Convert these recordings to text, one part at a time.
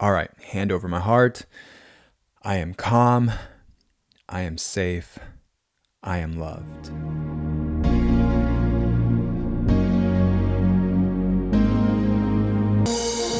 All right, hand over my heart. I am calm. I am safe. I am loved.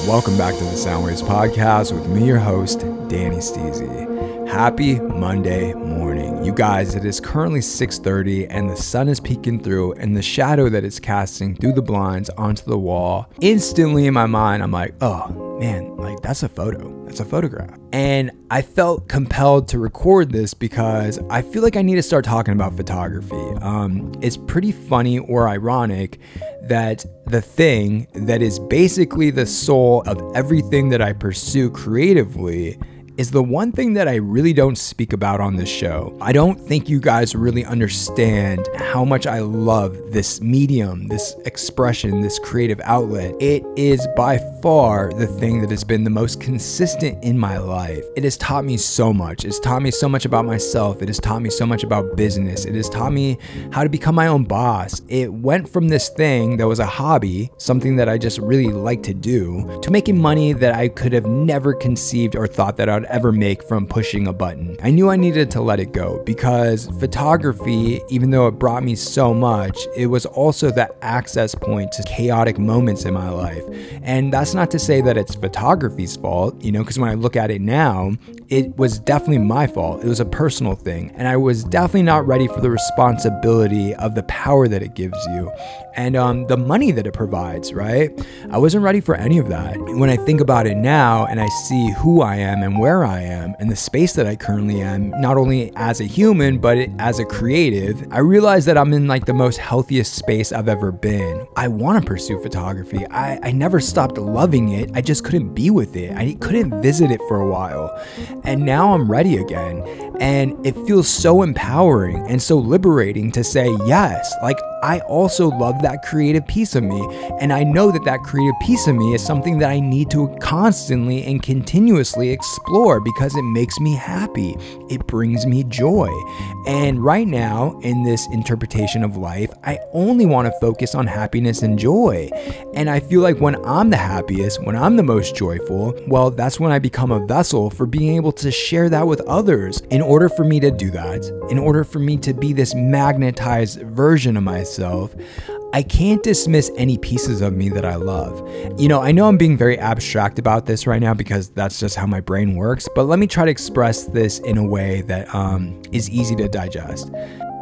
Welcome back to the Soundwaves podcast with me, your host, Danny Steezy. Happy Monday morning. You guys, it is currently 6:30 and the sun is peeking through and the shadow that it's casting through the blinds onto the wall. Instantly in my mind, I'm like, "Oh, man, like that's a photo. That's a photograph." And I felt compelled to record this because I feel like I need to start talking about photography. Um, it's pretty funny or ironic that the thing that is basically the soul of everything that I pursue creatively is the one thing that I really don't speak about on this show. I don't think you guys really understand how much I love this medium, this expression, this creative outlet. It is by far the thing that has been the most consistent in my life. It has taught me so much. It's taught me so much about myself. It has taught me so much about business. It has taught me how to become my own boss. It went from this thing that was a hobby, something that I just really like to do, to making money that I could have never conceived or thought that I'd ever make from pushing a button. I knew I needed to let it go because photography, even though it brought me so much, it was also the access point to chaotic moments in my life. And that's not to say that it's photography's fault, you know, because when I look at it now, it was definitely my fault. It was a personal thing. And I was definitely not ready for the responsibility of the power that it gives you and um, the money that it provides, right? I wasn't ready for any of that. When I think about it now and I see who I am and where I am and the space that I currently am, not only as a human, but as a creative, I realize that I'm in like the most healthiest space I've ever been. I want to pursue photography. I, I never stopped loving it. I just couldn't be with it. I couldn't visit it for a while. And now I'm ready again. And it feels so empowering and so liberating to say, yes, like I also love that creative piece of me. And I know that that creative piece of me is something that I need to constantly and continuously explore because it makes me happy. It brings me joy. And right now, in this interpretation of life, I only want to focus on happiness and joy. And I feel like when I'm the happiest, when I'm the most joyful, well, that's when I become a vessel for being able to share that with others. In order for me to do that, in order for me to be this magnetized version of myself, I can't dismiss any pieces of me that I love. You know, I know I'm being very abstract about this right now because that's just how my brain works, but let me try to express this in a way that um, is easy to digest.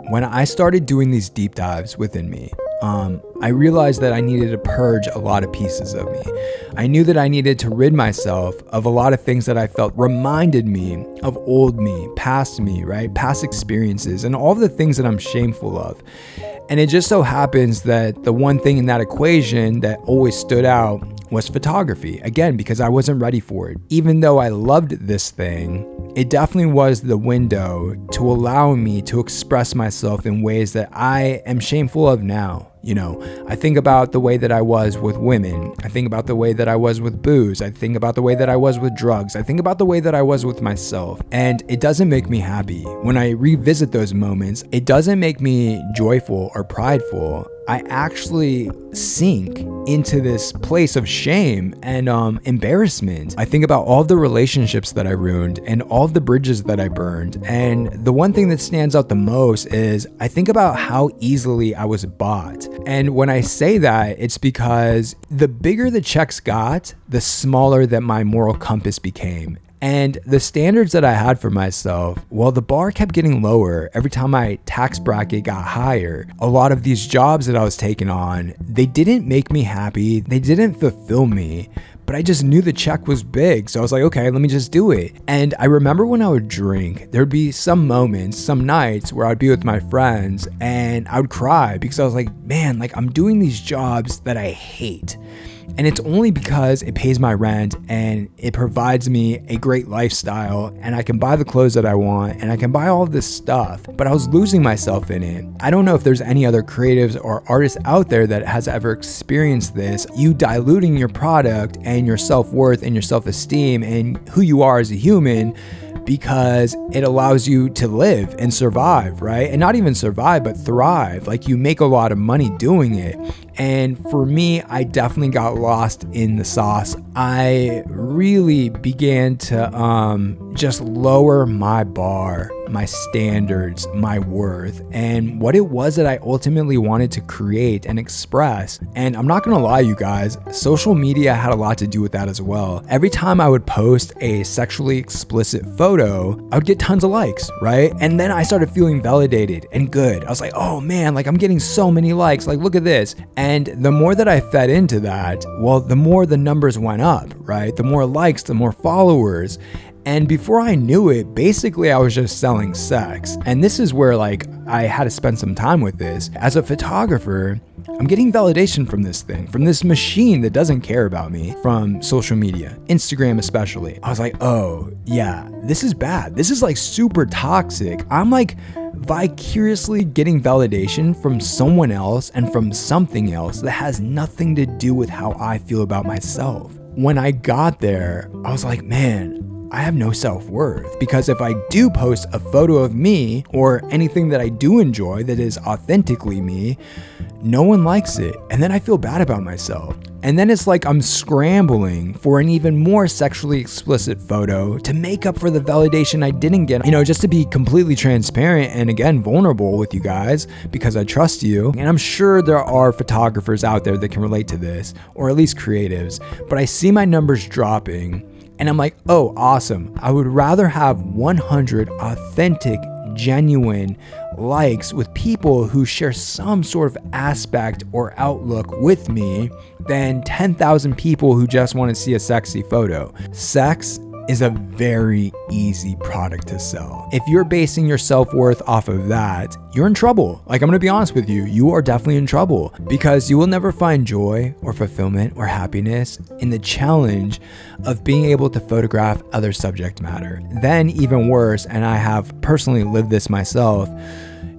When I started doing these deep dives within me, um, I realized that I needed to purge a lot of pieces of me. I knew that I needed to rid myself of a lot of things that I felt reminded me of old me, past me, right? Past experiences, and all the things that I'm shameful of. And it just so happens that the one thing in that equation that always stood out was photography. Again, because I wasn't ready for it. Even though I loved this thing, it definitely was the window to allow me to express myself in ways that I am shameful of now. You know, I think about the way that I was with women. I think about the way that I was with booze. I think about the way that I was with drugs. I think about the way that I was with myself. And it doesn't make me happy. When I revisit those moments, it doesn't make me joyful or prideful. I actually sink into this place of shame and um, embarrassment. I think about all the relationships that I ruined and all the bridges that I burned. And the one thing that stands out the most is I think about how easily I was bought. And when I say that, it's because the bigger the checks got, the smaller that my moral compass became. And the standards that I had for myself, well, the bar kept getting lower every time my tax bracket got higher. A lot of these jobs that I was taking on, they didn't make me happy, they didn't fulfill me, but I just knew the check was big. So I was like, okay, let me just do it. And I remember when I would drink, there'd be some moments, some nights where I'd be with my friends and I would cry because I was like, man, like I'm doing these jobs that I hate. And it's only because it pays my rent and it provides me a great lifestyle and I can buy the clothes that I want and I can buy all this stuff. But I was losing myself in it. I don't know if there's any other creatives or artists out there that has ever experienced this. You diluting your product and your self worth and your self esteem and who you are as a human because it allows you to live and survive, right? And not even survive, but thrive. Like you make a lot of money doing it. And for me, I definitely got lost in the sauce. I really began to um, just lower my bar, my standards, my worth, and what it was that I ultimately wanted to create and express. And I'm not gonna lie, you guys, social media had a lot to do with that as well. Every time I would post a sexually explicit photo, I would get tons of likes, right? And then I started feeling validated and good. I was like, oh man, like I'm getting so many likes. Like, look at this. And the more that I fed into that, well, the more the numbers went up, right? The more likes, the more followers. And before I knew it, basically I was just selling sex. And this is where like I had to spend some time with this. As a photographer, I'm getting validation from this thing, from this machine that doesn't care about me, from social media, Instagram especially. I was like, oh, yeah, this is bad. This is like super toxic. I'm like vicariously getting validation from someone else and from something else that has nothing to do with how I feel about myself. When I got there, I was like, man, I have no self worth because if I do post a photo of me or anything that I do enjoy that is authentically me, no one likes it. And then I feel bad about myself. And then it's like I'm scrambling for an even more sexually explicit photo to make up for the validation I didn't get. You know, just to be completely transparent and again vulnerable with you guys because I trust you. And I'm sure there are photographers out there that can relate to this, or at least creatives. But I see my numbers dropping. And I'm like, oh, awesome. I would rather have 100 authentic, genuine likes with people who share some sort of aspect or outlook with me than 10,000 people who just want to see a sexy photo. Sex is a very easy product to sell. If you're basing your self worth off of that, you're in trouble. Like, I'm gonna be honest with you, you are definitely in trouble because you will never find joy or fulfillment or happiness in the challenge of being able to photograph other subject matter. Then, even worse, and I have personally lived this myself,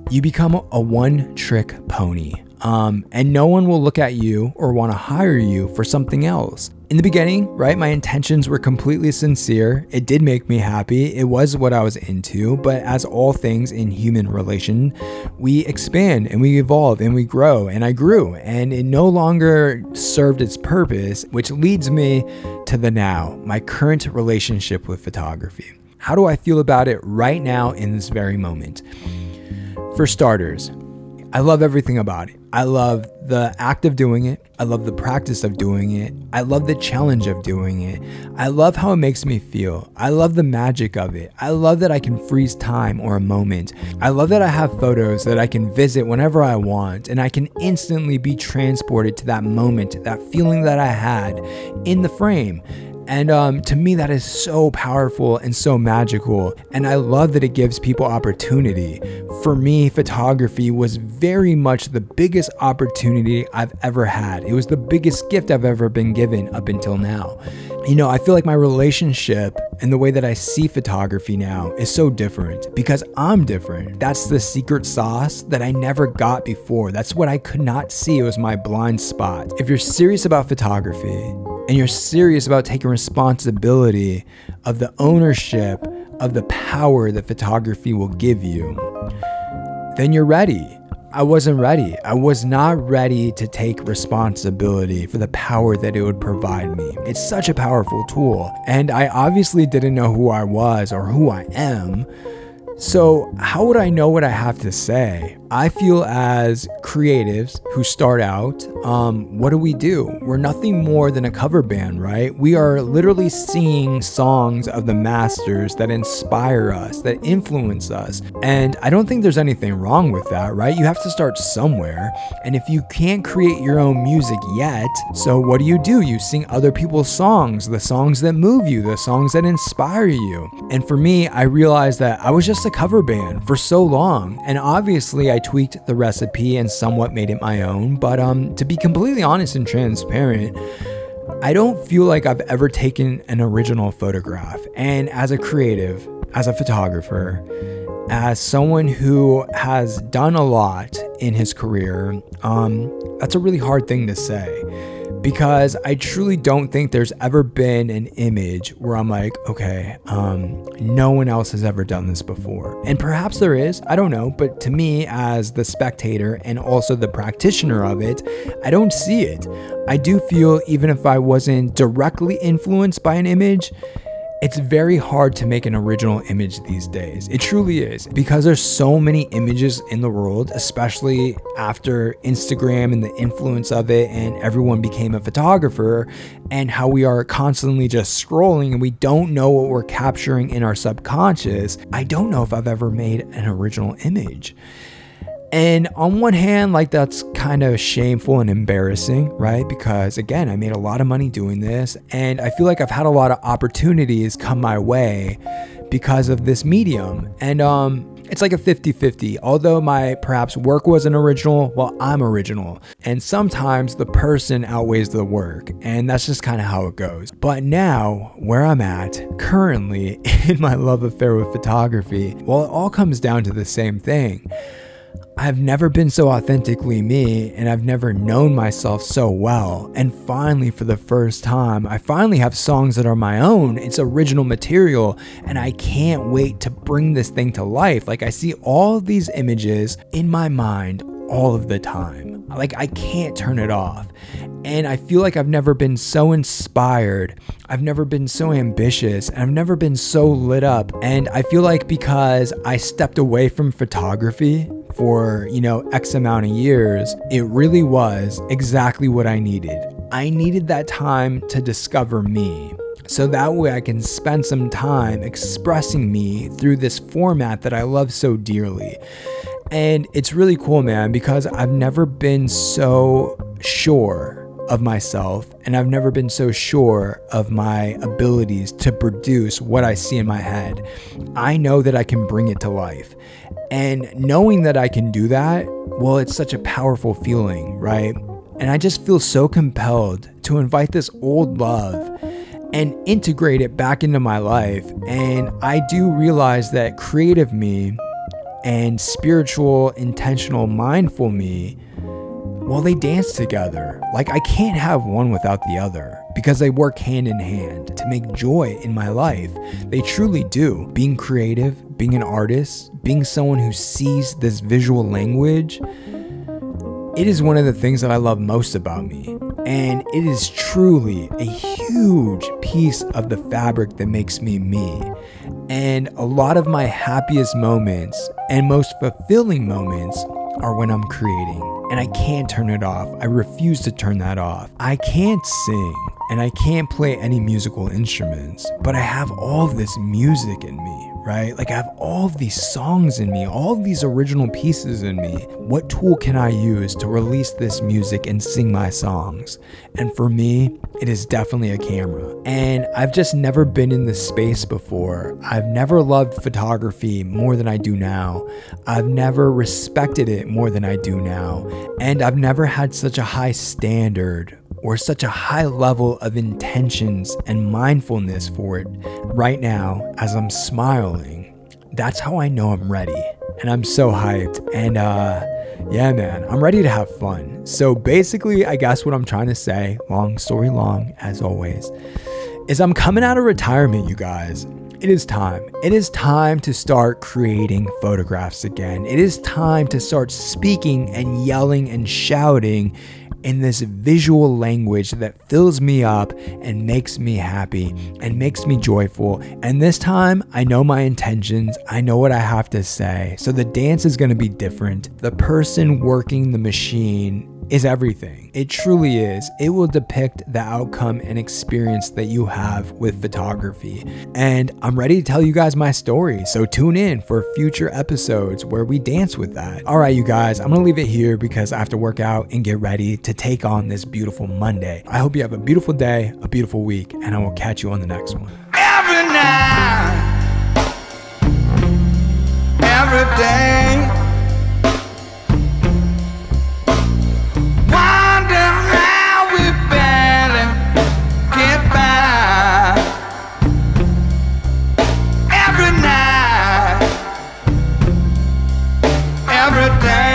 you become a one trick pony. Um, and no one will look at you or want to hire you for something else. In the beginning, right, my intentions were completely sincere. It did make me happy. It was what I was into. But as all things in human relation, we expand and we evolve and we grow. And I grew, and it no longer served its purpose, which leads me to the now, my current relationship with photography. How do I feel about it right now in this very moment? For starters, I love everything about it. I love the act of doing it. I love the practice of doing it. I love the challenge of doing it. I love how it makes me feel. I love the magic of it. I love that I can freeze time or a moment. I love that I have photos that I can visit whenever I want and I can instantly be transported to that moment, that feeling that I had in the frame. And um, to me, that is so powerful and so magical. And I love that it gives people opportunity. For me, photography was very much the biggest opportunity I've ever had. It was the biggest gift I've ever been given up until now. You know, I feel like my relationship and the way that I see photography now is so different because I'm different. That's the secret sauce that I never got before. That's what I could not see. It was my blind spot. If you're serious about photography, and you're serious about taking responsibility of the ownership of the power that photography will give you, then you're ready. I wasn't ready. I was not ready to take responsibility for the power that it would provide me. It's such a powerful tool. And I obviously didn't know who I was or who I am. So, how would I know what I have to say? I feel as creatives who start out, um, what do we do? We're nothing more than a cover band, right? We are literally singing songs of the masters that inspire us, that influence us. And I don't think there's anything wrong with that, right? You have to start somewhere. And if you can't create your own music yet, so what do you do? You sing other people's songs, the songs that move you, the songs that inspire you. And for me, I realized that I was just a cover band for so long. And obviously, I tweaked the recipe and somewhat made it my own. But um, to be completely honest and transparent, I don't feel like I've ever taken an original photograph. And as a creative, as a photographer, as someone who has done a lot in his career, um, that's a really hard thing to say because I truly don't think there's ever been an image where I'm like, okay, um, no one else has ever done this before. And perhaps there is, I don't know, but to me, as the spectator and also the practitioner of it, I don't see it. I do feel, even if I wasn't directly influenced by an image, it's very hard to make an original image these days. It truly is because there's so many images in the world, especially after Instagram and the influence of it and everyone became a photographer and how we are constantly just scrolling and we don't know what we're capturing in our subconscious. I don't know if I've ever made an original image. And on one hand, like that's kind of shameful and embarrassing, right? Because again, I made a lot of money doing this, and I feel like I've had a lot of opportunities come my way because of this medium. And um it's like a 50-50. Although my perhaps work wasn't original, well, I'm original. And sometimes the person outweighs the work, and that's just kind of how it goes. But now, where I'm at currently in my love affair with photography, well, it all comes down to the same thing. I've never been so authentically me and I've never known myself so well. And finally, for the first time, I finally have songs that are my own. It's original material and I can't wait to bring this thing to life. Like, I see all these images in my mind all of the time. Like, I can't turn it off. And I feel like I've never been so inspired. I've never been so ambitious. And I've never been so lit up. And I feel like because I stepped away from photography for, you know, X amount of years, it really was exactly what I needed. I needed that time to discover me. So that way I can spend some time expressing me through this format that I love so dearly. And it's really cool, man, because I've never been so sure of myself and I've never been so sure of my abilities to produce what I see in my head. I know that I can bring it to life. And knowing that I can do that, well, it's such a powerful feeling, right? And I just feel so compelled to invite this old love and integrate it back into my life. And I do realize that creative me and spiritual, intentional, mindful me, well, they dance together. Like I can't have one without the other because they work hand in hand to make joy in my life. They truly do. Being creative, being an artist, being someone who sees this visual language, it is one of the things that I love most about me. And it is truly a huge piece of the fabric that makes me me. And a lot of my happiest moments and most fulfilling moments are when I'm creating. And I can't turn it off. I refuse to turn that off. I can't sing and I can't play any musical instruments, but I have all this music in me, right? Like I have all of these songs in me, all of these original pieces in me. What tool can I use to release this music and sing my songs? And for me, it is definitely a camera. And I've just never been in this space before. I've never loved photography more than I do now. I've never respected it more than I do now. And I've never had such a high standard or such a high level of intentions and mindfulness for it right now as I'm smiling. That's how I know I'm ready. And I'm so hyped. And uh yeah, man, I'm ready to have fun. So basically, I guess what I'm trying to say, long story long, as always, is I'm coming out of retirement, you guys. It is time. It is time to start creating photographs again. It is time to start speaking and yelling and shouting in this visual language that fills me up and makes me happy and makes me joyful. And this time, I know my intentions, I know what I have to say. So the dance is going to be different. The person working the machine is everything. It truly is. It will depict the outcome and experience that you have with photography. And I'm ready to tell you guys my story. So tune in for future episodes where we dance with that. All right, you guys, I'm going to leave it here because I have to work out and get ready to take on this beautiful Monday. I hope you have a beautiful day, a beautiful week, and I will catch you on the next one. Every night, every day. Every day.